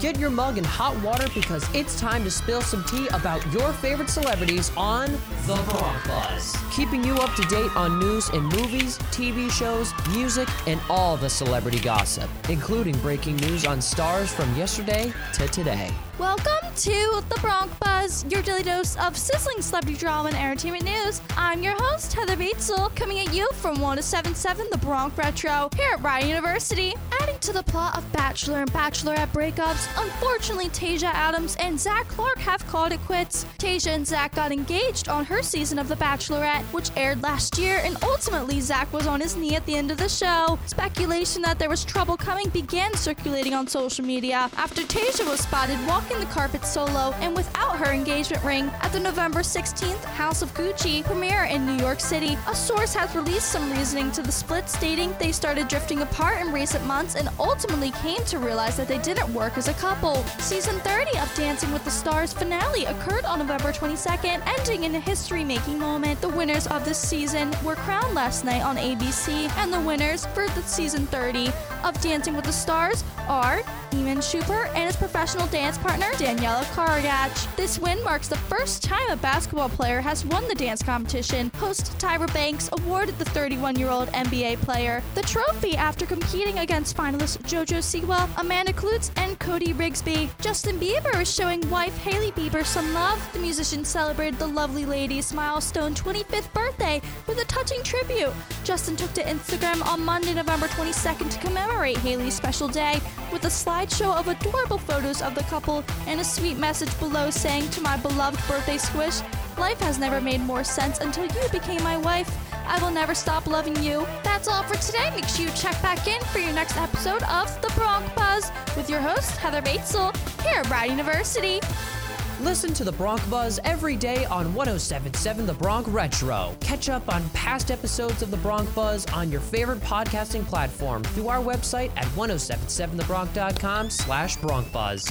Get your mug in hot water because it's time to spill some tea about your favorite celebrities on The Bronc Buzz. Keeping you up to date on news in movies, TV shows, music, and all the celebrity gossip, including breaking news on stars from yesterday to today. Welcome to the Bronc Buzz, your daily dose of sizzling celebrity drama and entertainment news. I'm your host, Heather Batezel, coming at you from 1077 The Bronc Retro here at Rider University. Adding to the plot of Bachelor and Bachelorette breakups, unfortunately, Tayshia Adams and Zach Clark have called it quits. Tayshia and Zach got engaged on her season of The Bachelorette, which aired last year, and ultimately, Zach was on his knee at the end of the show. Speculation that there was trouble coming began circulating on social media after Tayshia was spotted walking the carpet solo and without her engagement ring at the November 16th House of Gucci premiere in New York City. A source has released some reasoning to the split, stating they started drifting apart in recent months and ultimately came to realize that they didn't work as a couple. Season 30 of Dancing with the Stars finale occurred on November 22nd, ending in a history making moment. The winners of this season were crowned last night on ABC, and the winners for the season 30 of Dancing with the Stars are Iman Shumpert and his professional dance partner, Daniella Karagach. This win marks the first time a basketball player has won the dance competition. Host Tyra Banks awarded the 31 year old NBA player the trophy after competing against finalists JoJo Siwa, Amanda Kloots, and Cody Rigsby. Justin Bieber is showing wife Hailey Bieber some love. The musician celebrated the lovely lady's milestone 25th birthday with a touching tribute. Justin took to Instagram on Monday, November 22nd to commemorate Hailey's special day with a slideshow of adorable photos of the couple and a sweet message below saying to my beloved birthday squish, Life has never made more sense until you became my wife. I will never stop loving you. That's all for today. Make sure you check back in for your next episode of The Bronc Buzz with your host, Heather Batezel, here at Brown University. Listen to the Bronc Buzz every day on 1077 The Bronc Retro. Catch up on past episodes of the Bronc Buzz on your favorite podcasting platform through our website at 1077thebronc.com slash Bronc Buzz.